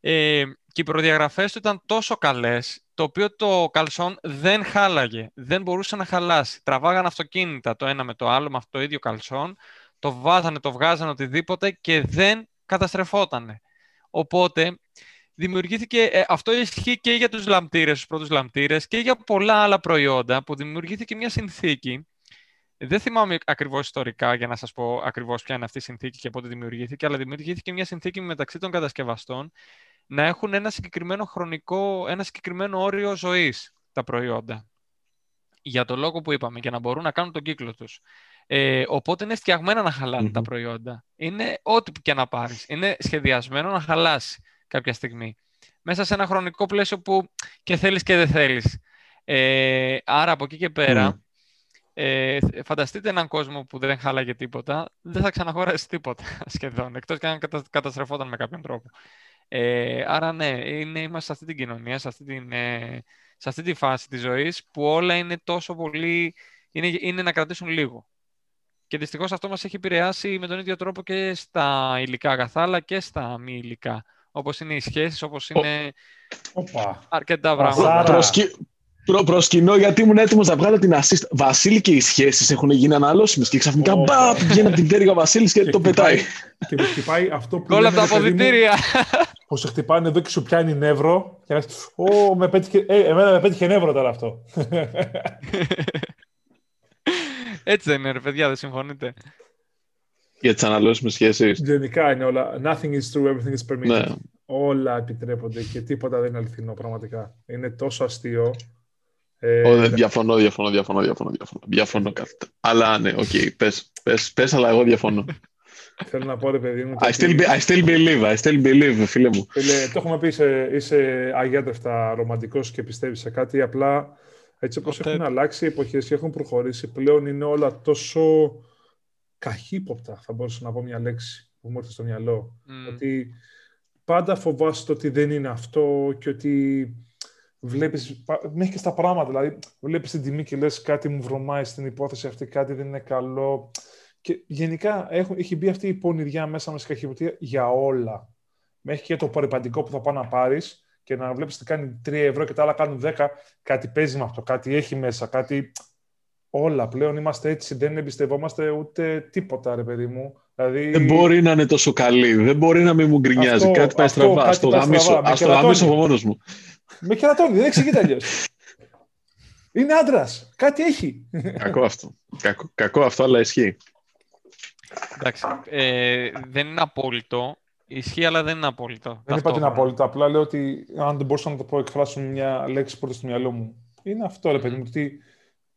Ε, και οι προδιαγραφές του ήταν τόσο καλές, το οποίο το καλσόν δεν χάλαγε. Δεν μπορούσε να χαλάσει. Τραβάγαν αυτοκίνητα το ένα με το άλλο, με αυτό το ίδιο καλσόν. Το βάζανε, το βγάζανε, οτιδήποτε και δεν καταστρεφότανε. Οπότε δημιουργήθηκε, ε, αυτό ισχύει και για τους λαμπτήρες, τους πρώτους λαμπτήρες και για πολλά άλλα προϊόντα που δημιουργήθηκε μια συνθήκη. Δεν θυμάμαι ακριβώς ιστορικά για να σας πω ακριβώς ποια είναι αυτή η συνθήκη και πότε δημιουργήθηκε, αλλά δημιουργήθηκε μια συνθήκη μεταξύ των κατασκευαστών να έχουν ένα συγκεκριμένο χρονικό, ένα συγκεκριμένο όριο ζωής τα προϊόντα. Για το λόγο που είπαμε, για να μπορούν να κάνουν τον κύκλο τους. Ε, οπότε είναι φτιαγμένα να χαλανε τα Μμμ. προϊόντα. Είναι ό,τι και να πάρεις. Είναι σχεδιασμένο να χαλάσει κάποια στιγμή. Μέσα σε ένα χρονικό πλαίσιο που και θέλεις και δεν θέλεις. Ε, άρα από εκεί και πέρα, Μμ. ε, φανταστείτε έναν κόσμο που δεν χάλαγε τίποτα, δεν θα ξαναχωρέσει τίποτα σχεδόν, εκτός και αν κατα, καταστρεφόταν με κάποιον τρόπο. Ε, άρα ναι, είναι, είμαστε σε αυτή την κοινωνία, σε αυτή, την, ε, σε αυτή τη φάση της ζωής που όλα είναι τόσο πολύ, είναι, είναι να κρατήσουν λίγο. Και δυστυχώς αυτό μας έχει επηρεάσει με τον ίδιο τρόπο και στα υλικά αγαθά, αλλά και στα μη υλικά. Όπως είναι οι σχέσεις, όπως είναι Όπα. αρκετά Πασάρα. πράγματα. Προσκυ... Προ, προσκυνώ γιατί ήμουν έτοιμος να βγάλω την assist. Βασίλη και οι σχέσεις έχουν γίνει αναλώσιμες και ξαφνικά Ω. μπα, βγαίνει από την πτέρυγα ο Βασίλης και, Και το χτυπάει- πετάει. Και με χτυπάει αυτό που Όλα λέμε, από τα ρε παιδί μου, αποδητήρια. που σε χτυπάνε εδώ και σου πιάνει νεύρο. Και λες, Ω, με πέτυχε, ε, εμένα με πέτυχε νεύρο τώρα αυτό. Έτσι δεν είναι, ρε παιδιά, δεν συμφωνείτε. Για τις αναλώσιμες σχέσεις. Γενικά είναι όλα. Nothing is true, everything is permitted. Ναι. Όλα επιτρέπονται και τίποτα δεν είναι αληθινό πραγματικά. Είναι τόσο αστείο. Ε, Ω, δεν- διαφωνώ, διαφωνώ, διαφωνώ, διαφωνώ, διαφωνώ. Διαφωνώ κάθετα. Αλλά ναι, οκ, πες, πες, πες, αλλά εγώ διαφωνώ. Θέλω να πω ρε παιδί μου. I ότι- still, be- I still believe, I still believe, φίλε μου. Φίλε, το έχουμε πει, είσαι, είσαι αγιάτευτα ρομαντικός και πιστεύεις σε κάτι, απλά έτσι όπως Ποτέ. έχουν αλλάξει οι εποχές και έχουν προχωρήσει, πλέον είναι όλα τόσο καχύποπτα, θα μπορούσα να πω μια λέξη που μου έρθει στο μυαλό. Μμ. Ότι πάντα φοβάσαι το ότι δεν είναι αυτό και ότι βλέπεις, πα- μέχρι και στα πράγματα, δηλαδή βλέπεις την τιμή και λες κάτι μου βρωμάει στην υπόθεση αυτή, κάτι δεν είναι καλό. Και γενικά έχουν, έχει μπει αυτή η πονηριά μέσα μας καχυποπτία για όλα. Μέχρι και το περιπαντικό που θα πάει να πάρεις και να βλέπεις ότι κάνει 3 ευρώ και τα άλλα κάνουν 10, κάτι παίζει με αυτό, κάτι έχει μέσα, κάτι... όλα πλέον είμαστε έτσι, δεν εμπιστευόμαστε ούτε τίποτα, ρε παιδί μου. Δηλαδή... Δεν μπορεί να είναι τόσο καλή, δεν μπορεί να μην μου γκρινιάζει. κάτι πάει στραβά, ας το γαμίσω, ας το γαμίσω από μόνος μου. Με κερατώνει, δεν εξηγείται αλλιώς. Είναι άντρας. Κάτι έχει. Κακό αυτό. Κακό, κακό αυτό, αλλά ισχύει. Εντάξει. Ε, δεν είναι απόλυτο. Ισχύει, αλλά δεν είναι απόλυτο. Δεν είπα ότι είναι απόλυτο. Απλά λέω ότι αν δεν μπορούσα να το πω, εκφράσω μια λέξη πρώτα στο μυαλό μου. Είναι αυτό, ρε παιδί μου, ότι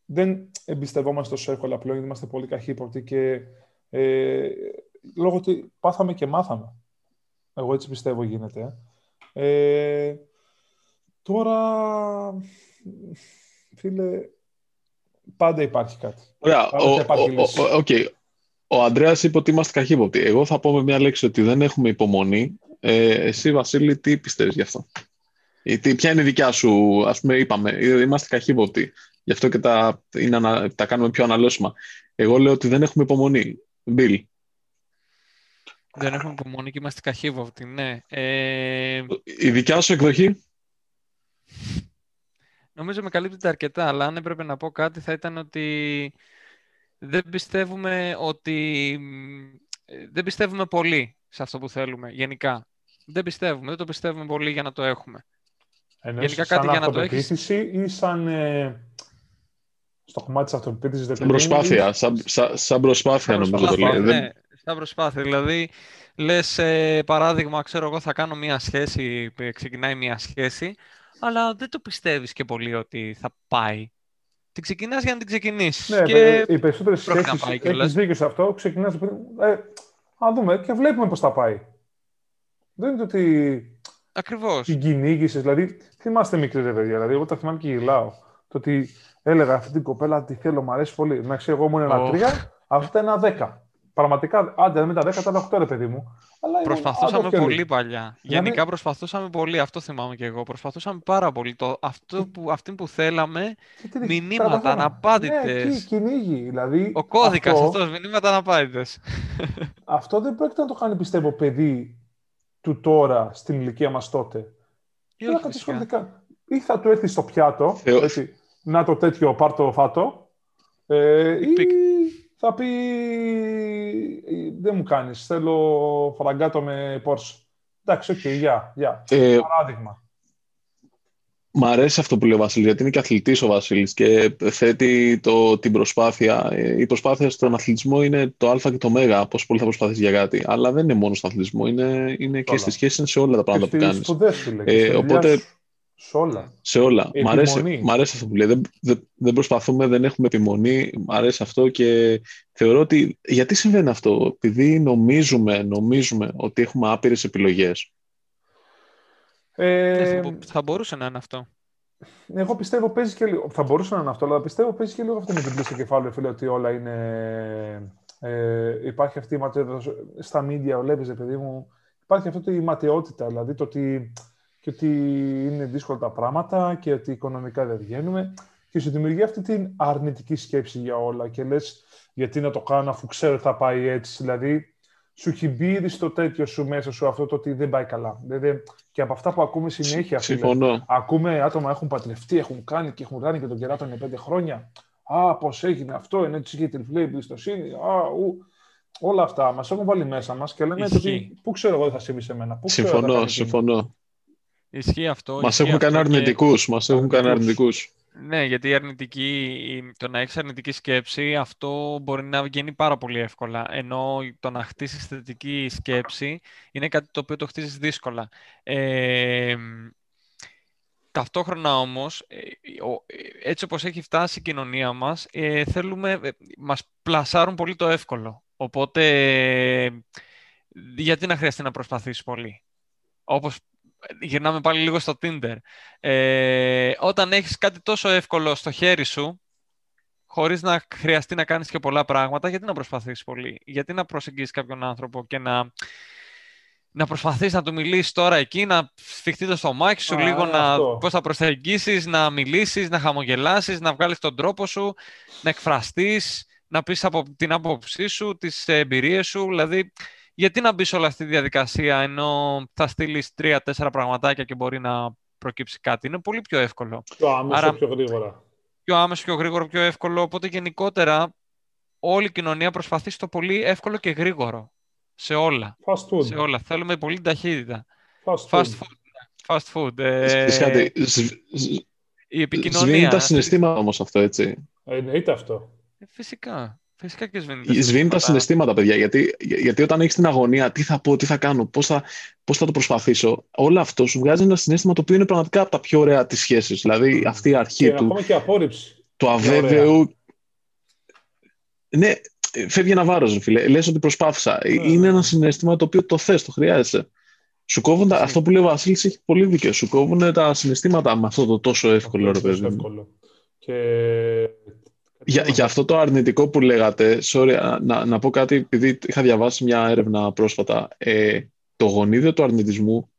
δεν εμπιστευόμαστε τόσο εύκολα πλέον, γιατί είμαστε πολύ καχύποπτοι και ε, λόγω ότι πάθαμε και μάθαμε. Εγώ έτσι πιστεύω γίνεται. Ε, τώρα, φίλε, πάντα υπάρχει κάτι. Ωραία, ο, okay. ο Ανδρέας είπε ότι είμαστε καχύποπτοι. Εγώ θα πω με μια λέξη ότι δεν έχουμε υπομονή. Ε, εσύ, Βασίλη, τι πιστεύεις γι' αυτό; Τι, ποια είναι η δικιά σου, ας πούμε, είπαμε, είμαστε καχύποπτοι. Γι' αυτό και τα, είναι, τα κάνουμε πιο αναλώσιμα. Εγώ λέω ότι δεν έχουμε υπομονή. Μπιλ. Δεν έχουμε υπομονή και είμαστε καχύποπτοι, ναι. Ε... Η δικιά σου εκδοχή; Νομίζω με καλύπτεται αρκετά, αλλά αν έπρεπε να πω κάτι θα ήταν ότι δεν πιστεύουμε ότι... Δεν πιστεύουμε πολύ σε αυτό που θέλουμε, γενικά. Δεν πιστεύουμε, δεν το πιστεύουμε πολύ για να το έχουμε. Εννοείς γενικά κάτι για να το έχεις... ή σαν ε, στο κομμάτι της αυτοπεποίθησης... Σαν προσπάθεια, σαν, σαν, προσπάθεια νομίζω το λέει. Ναι, σαν προσπάθεια. Δηλαδή, λες, ε, παράδειγμα, ξέρω εγώ θα κάνω μια σχέση, ξεκινάει μια σχέση, αλλά δεν το πιστεύεις και πολύ ότι θα πάει. Την ξεκινάς για να την ξεκινήσεις. Ναι, και οι περισσότερες σχέσεις, έχεις δίκιο σε αυτό, ξεκινάς πριν, ε, α δούμε και βλέπουμε πώς θα πάει. Δεν είναι ότι Ακριβώς. την κυνήγησες. Δηλαδή, θυμάστε μικρή ρε παιδιά. Δηλαδή, εγώ τα θυμάμαι και γυλάω. Το ότι έλεγα αυτή την κοπέλα τη θέλω, μου αρέσει πολύ. Να ξέρω, εγώ ήμουν ένα τρία, αυτά ένα δέκα. Πραγματικά, άντε με τα δέκα ήταν οχτώ, ρε παιδί μου. Αλλά προσπαθούσαμε πολύ παλιά. Δηλαδή... Γενικά προσπαθούσαμε πολύ, αυτό θυμάμαι και εγώ. Προσπαθούσαμε πάρα πολύ. Το, αυτό που, αυτή που θέλαμε, μηνύματα αναπάντητε. Ναι, κυνήγι. Δηλαδή, Ο κώδικας αυτό, αυτός, μηνύματα αναπάντητε. αυτό δεν πρόκειται να το κάνει, πιστεύω, παιδί του τώρα στην ηλικία μας τότε. Ή, όχι, ή θα του έρθει στο πιάτο, έτσι, να το τέτοιο, πάρ το φάτο, ε, ή θα πει δεν μου κάνεις, θέλω φραγκάτο με Porsche. Εντάξει, ok, okay, γεια, γεια. Ε, Παράδειγμα. Μ' αρέσει αυτό που λέει ο Βασίλης, γιατί είναι και αθλητής ο Βασίλης και θέτει το, την προσπάθεια. Ε, η προσπάθεια στον αθλητισμό είναι το α και το ω, πόσο πολύ θα προσπαθείς για κάτι. Αλλά δεν είναι μόνο στον αθλητισμό, είναι, είναι και στη σχέση, είναι σε όλα τα πράγματα που κάνεις. Ε, οπότε σε όλα. Σε όλα. Μ' αρέσει, μ αρέσει αυτό που λέει. Δεν, δεν, προσπαθούμε, δεν έχουμε επιμονή. Μ' αρέσει αυτό και θεωρώ ότι. Γιατί συμβαίνει αυτό, Επειδή νομίζουμε, νομίζουμε ότι έχουμε άπειρες επιλογές. Ε, θα μπορούσε να είναι αυτό. Εγώ πιστεύω παίζει και λίγο. Θα μπορούσε να είναι αυτό, αλλά πιστεύω παίζει και λίγο αυτό με την πλήση κεφάλαιο, φίλε, ότι όλα είναι. Ε, υπάρχει αυτή η ματαιότητα. Στα media, βλέπεις, παιδί μου. Υπάρχει αυτή η ματαιότητα, δηλαδή το ότι και ότι είναι δύσκολα τα πράγματα και ότι οικονομικά δεν βγαίνουμε και σου δημιουργεί αυτή την αρνητική σκέψη για όλα και λες γιατί να το κάνω αφού ξέρω ότι θα πάει έτσι. Δηλαδή, σου έχει μπει στο τέτοιο σου μέσα σου αυτό το ότι δεν πάει καλά. Δηλαδή, και από αυτά που ακούμε συνέχεια, Συμφωνώ. ακούμε άτομα έχουν πατρευτεί, έχουν κάνει και έχουν κάνει και τον κεράτο είναι πέντε χρόνια. Α, πώς έγινε αυτό, ενώ έτσι είχε τριφλή εμπιστοσύνη. Α, ου. Όλα αυτά μας έχουν βάλει μέσα μας και λένε ότι πού ξέρω εγώ δεν θα συμβεί σε μένα. Πού συμφωνώ, συμφωνώ. Ισχύει αυτό. Μας έχουν κάνει αρνητικούς. Και... Μας έχουν κάνει αρνητικούς. Ναι, γιατί η αρνητική, το να έχεις αρνητική σκέψη, αυτό μπορεί να γίνει πάρα πολύ εύκολα. Ενώ το να χτίσεις θετική σκέψη είναι κάτι το οποίο το χτίζεις δύσκολα. Ε, ταυτόχρονα όμως, ε, έτσι όπως έχει φτάσει η κοινωνία μας, ε, θέλουμε, ε, μας πλασάρουν πολύ το εύκολο. Οπότε, γιατί να χρειαστεί να προσπαθήσεις πολύ; Όπως γυρνάμε πάλι λίγο στο Tinder. Ε, όταν έχεις κάτι τόσο εύκολο στο χέρι σου, χωρίς να χρειαστεί να κάνεις και πολλά πράγματα, γιατί να προσπαθείς πολύ; Γιατί να προσεγγίσεις κάποιον άνθρωπο και να, να προσπαθείς να του μιλήσεις τώρα εκεί, να σφιχτεί το στομάχι σου, λίγο να, πώς θα προσεγγίσεις, να μιλήσεις, να χαμογελάσεις, να βγάλεις τον τρόπο σου, να εκφραστείς, να πεις από την άποψή σου, τις εμπειρίες σου, δηλαδή γιατί να μπει όλα αυτή τη διαδικασία ενώ θα στείλει τρία-τέσσερα πραγματάκια και μπορεί να προκύψει κάτι. Είναι πολύ πιο εύκολο. Το άμεσο πιο γρήγορα. πιο άμεσο, πιο γρήγορο, πιο εύκολο. Οπότε γενικότερα όλη η κοινωνία προσπαθεί στο πολύ εύκολο και γρήγορο. Σε όλα. Fast food. Σε όλα. Θέλουμε πολύ ταχύτητα. Fast Fast food. food. Fast food. Ε, Ξέρεις κάτι, σβ- σβ- η επικοινωνία. Σβήνει τα συναισθήματα όμως αυτό, έτσι. Ε, Εννοείται αυτό. Ε, Φυσικά. Φυσικά και σβήνει. τα Σβήνει τα συναισθήματα. συναισθήματα, παιδιά. Γιατί, για- γιατί όταν έχεις την αγωνία, τι θα πω, τι θα κάνω, πώς θα, πώς θα το προσπαθήσω, όλο αυτό σου βγάζει ένα συνέστημα το οποίο είναι πραγματικά από τα πιο ωραία της σχέσης. Δηλαδή αυτή η αρχή Και του, ακόμα και απόρριψη. του ωραία. αβέβαιου. Ναι, φεύγει ένα βάρος, φίλε. Λες ότι προσπάθησα. Ναι, είναι ναι. ένα συνέστημα το οποίο το θες, το χρειάζεσαι. Σου κόβουν τα, Ναι. αυτό που λέει ο Βασίλης έχει πολύ δίκιο. Σου κόβουν τα συναισθήματα με αυτό το τόσο εύκολο, ρε Αυτό είναι παιδί. μου. εύκολο. Και... Για, για αυτό το αρνητικό που λέγατε, sorry, να, να πω κάτι, επειδή είχα διαβάσει μια έρευνα πρόσφατα. Ε, το γονίδιο του αρνητισμού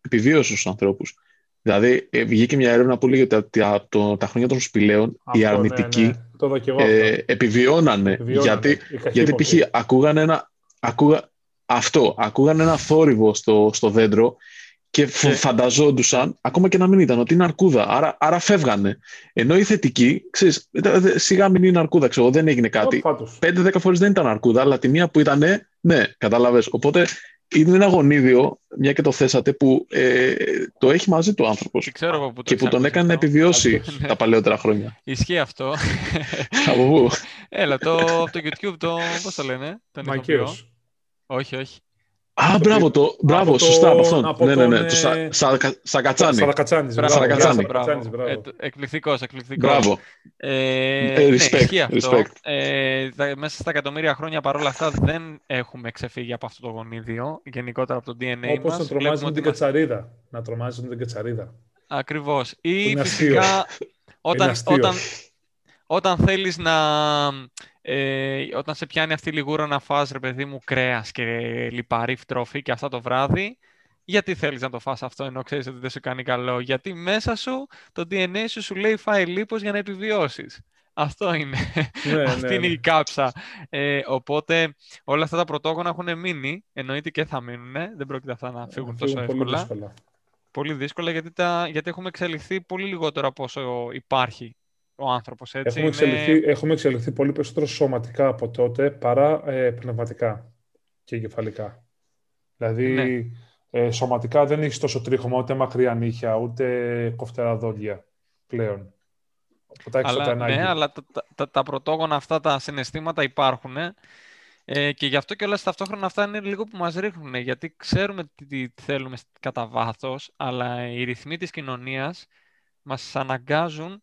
επιβίωσε στους ανθρώπους. Δηλαδή, ε, βγήκε μια έρευνα που λέγεται ότι από το, τα χρόνια των σπηλαίων οι Αυτό, αρνητικοί ναι, ναι. Το είδα και εγώ ε, αυτό. επιβιώνανε. Επιβιώνανε. Γιατί, Οι γιατί καχύποπτοι. π.χ. ακούγανε ένα, ακούγα, αυτό, ακούγανε ένα θόρυβο στο, στο δέντρο και φ- Και- φανταζόντουσαν, ακόμα και να μην ήταν, ότι είναι αρκούδα. Άρα, άρα φεύγανε. Ενώ οι θετικοί, ξέρεις, «Ε, δε- σιγά μην είναι αρκούδα, ξέρω, δεν έγινε κάτι. Ω, φάτος. 5-10 φορές δεν ήταν αρκούδα, αλλά τη μία που ήταν, ναι, κατάλαβες. Οπότε είναι ένα γονίδιο, μια και το θέσατε, που ε, το έχει μαζί του ο άνθρωπος Και ξέρω από πού το και που έχεις τον ακούσει έκανε να αυτό. επιβιώσει Ναι. τα παλαιότερα χρόνια. Ισχύει αυτό. Από πού; Έλα, το, από το YouTube, το, πώς το λένε, τον ηθοποιό. Μακαίος. Όχι, όχι. Α, μπράβο, το, μπράβο από σωστά από τον- αυτόν. από ναι, ναι, ναι, τον, το σα, ε, σα, Σακατσάνη. Σαρακατσάνης. Μπράβο, Σαρακατσάνη. μπράβο, Σαρακατσάνης, μπράβο. μπράβο. Ε, το- εκπληκτικός, εκπληκτικός. Μπράβο. Ε, Ε, ναι, respect, ισχύει αυτό. respect. Ε, τα- μέσα στα εκατομμύρια χρόνια παρόλα αυτά δεν έχουμε ξεφύγει από αυτό το γονίδιο, γενικότερα από το DNA Όπως μας. να τρομάζει Βλέπουμε με ότι την είμαστε- κατσαρίδα. Να τρομάζει με την κατσαρίδα. Ακριβώς. Ή είναι φυσικά όταν, αστείο. όταν, όταν θέλεις να... Ε, όταν σε πιάνει αυτή η λιγούρα να φας, ρε παιδί μου, κρέας και λιπαρή τροφή και αυτά το βράδυ, γιατί θέλεις να το φας αυτό ενώ ξέρεις ότι δεν σου κάνει καλό; Γιατί μέσα σου το DNA σου σου λέει φάει λίπος για να επιβιώσεις. Αυτό είναι. Ναι, Αυτή ναι, είναι ναι. η κάψα. Ε, οπότε όλα αυτά τα πρωτόγωνα έχουν μείνει. Εννοείται και θα μείνουν. Δεν πρόκειται αυτά να φύγουν τόσο Φύγουν πολύ εύκολα. δύσκολα. Πολύ δύσκολα γιατί, τα, γιατί έχουμε εξελιχθεί πολύ λιγότερο από όσο υπάρχει ο άνθρωπος. Έτσι. Έχουμε, Είναι- εξελιχθεί, έχουμε εξελιχθεί πολύ περισσότερο σωματικά από τότε παρά ε, πνευματικά και εγκεφαλικά. Δηλαδή, Ναι. ε, σωματικά δεν έχεις τόσο τρίχωμα, ούτε μακριά νύχια, ούτε κοφτερά δόντια πλέον. Οπότε έχεις Αλλά, τα ανάγκη. ναι, αλλά τα, τα, τα, τα πρωτόγωνα αυτά, τα συναισθήματα υπάρχουν ε, και γι' αυτό και όλα ταυτόχρονα αυτά είναι λίγο που μας ρίχνουν γιατί ξέρουμε τι, τι θέλουμε κατά βάθος, αλλά οι ρυθμοί της κοινωνίας μας αναγκάζουν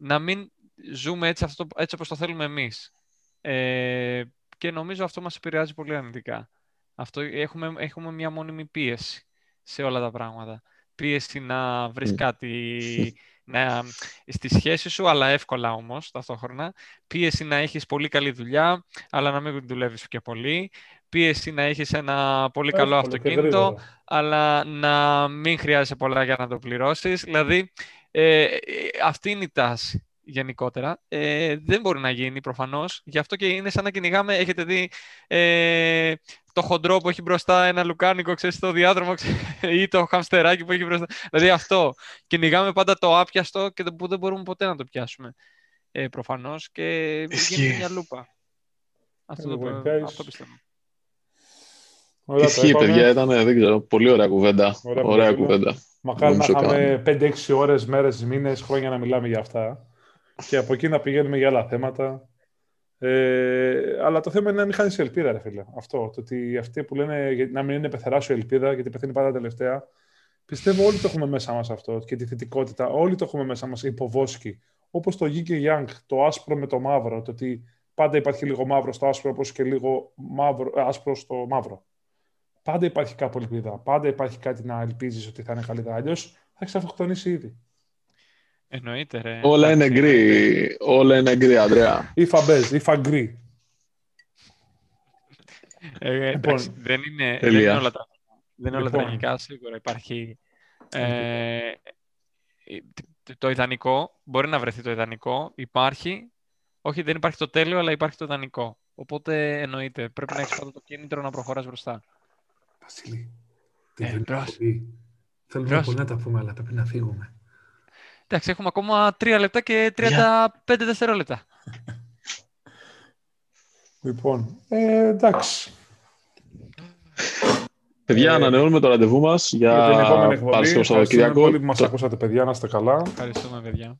να μην ζούμε έτσι, αυτό, έτσι όπως το θέλουμε εμείς. Ε, και νομίζω αυτό μας επηρεάζει πολύ αρνητικά. Αυτό, έχουμε, έχουμε μια μόνιμη πίεση σε όλα τα πράγματα. Πίεση να βρεις Μμ. κάτι να, στη σχέση σου, αλλά εύκολα όμως ταυτόχρονα. Πίεση να έχεις πολύ καλή δουλειά, αλλά να μην δουλεύεις και πολύ. Πίεση να έχεις ένα πολύ καλό Εύκολο και αυτοκίνητο, γρήγορα. αλλά να μην χρειάζεσαι πολλά για να το πληρώσεις. Δηλαδή, ε, ε, αυτή είναι η τάση γενικότερα. Ε, δεν μπορεί να γίνει προφανώς. Γι' αυτό και είναι σαν να κυνηγάμε, έχετε δει ε, το χοντρό που έχει μπροστά ένα λουκάνικο, ξέρεις, στο διάδρομο ξέρεις, ή το χαμστεράκι που έχει μπροστά. Δηλαδή αυτό. Κυνηγάμε πάντα το άπιαστο και το που δεν μπορούμε ποτέ να το πιάσουμε. Ε, προφανώς και Ισχύει. γίνεται μια λούπα. Αυτό, Ε, το, βοηθάει. αυτό πιστεύω. Ωραία, το Ισχύει, είπαμε. παιδιά, ήταν, δεν ξέρω, πολύ ωραία κουβέντα. Ωραία Ωραία, κουβέντα. κουβέντα. Μακάρι να Νομίζω είχαμε 5-6 ώρες, μέρες, μήνες, χρόνια να μιλάμε για αυτά. Και από εκεί να πηγαίνουμε για άλλα θέματα. Ε, αλλά το θέμα είναι να μην χάνεις ελπίδα, ρε φίλε. Αυτό. Το ότι αυτοί που λένε για- να μην είναι πεθερά σου ελπίδα, γιατί πεθαίνει πάντα τελευταία. Πιστεύω όλοι το έχουμε μέσα μας αυτό και τη θετικότητα. Όλοι το έχουμε μέσα μας υποβόσκη. Όπως το Yin και Yang, το άσπρο με το μαύρο. Το ότι πάντα υπάρχει λίγο μαύρο στο άσπρο, όπως και λίγο μαύρο, ε, άσπρο στο μαύρο. Πάντα υπάρχει κάπου ελπίδα. Πάντα υπάρχει κάτι να ελπίζεις ότι θα είναι καλύτερα. Αλλιώς θα έχει αυτοκτονήσει ήδη. Εννοείται, ρε. Όλα είναι Εντάξει, γκρι. Όλα είναι γκρι, Ανδρέα. Ή φαμπέζ, ή φαγκρί. Ε, Λοιπόν, εντάξει, δεν είναι, δεν τέλεια. είναι όλα τα, δεν είναι όλα Λοιπόν. τραγικά, σίγουρα υπάρχει ε, το- το ιδανικό, μπορεί να βρεθεί το ιδανικό, υπάρχει, όχι δεν υπάρχει το τέλειο, αλλά υπάρχει το ιδανικό. Οπότε εννοείται, πρέπει να έχεις πάντα το κίνητρο να προχωράς μπροστά. Βασίλη, Ε, δεν μπρος. Θέλουμε Μπρος. πολύ να τα πούμε, αλλά πρέπει να φύγουμε. Εντάξει, έχουμε ακόμα 3 λεπτά και 35 δευτερόλεπτα. Λοιπόν, ε, εντάξει. Παιδιά, Ε, ανανεώνουμε το ραντεβού μας για, Για την επόμενη εκπομπή. Παρασκευό Ευχαριστούμε Σαββατοκύριακο. πολύ που μας Το- ακούσατε, παιδιά. Να είστε καλά. Ευχαριστούμε, παιδιά.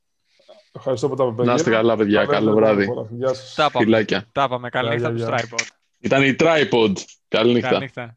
Ευχαριστώ που τα παιδιά. Να είστε καλά, παιδιά. Καλό βράδυ. Γεια σας. Τα πάμε. Φιλάκια. Τα πάμε. Καλή Γεια, νύχτα γεια, του γεια. Tripod. Ήταν η Tripod. Καλή νύχτα. Καλή νύχτα.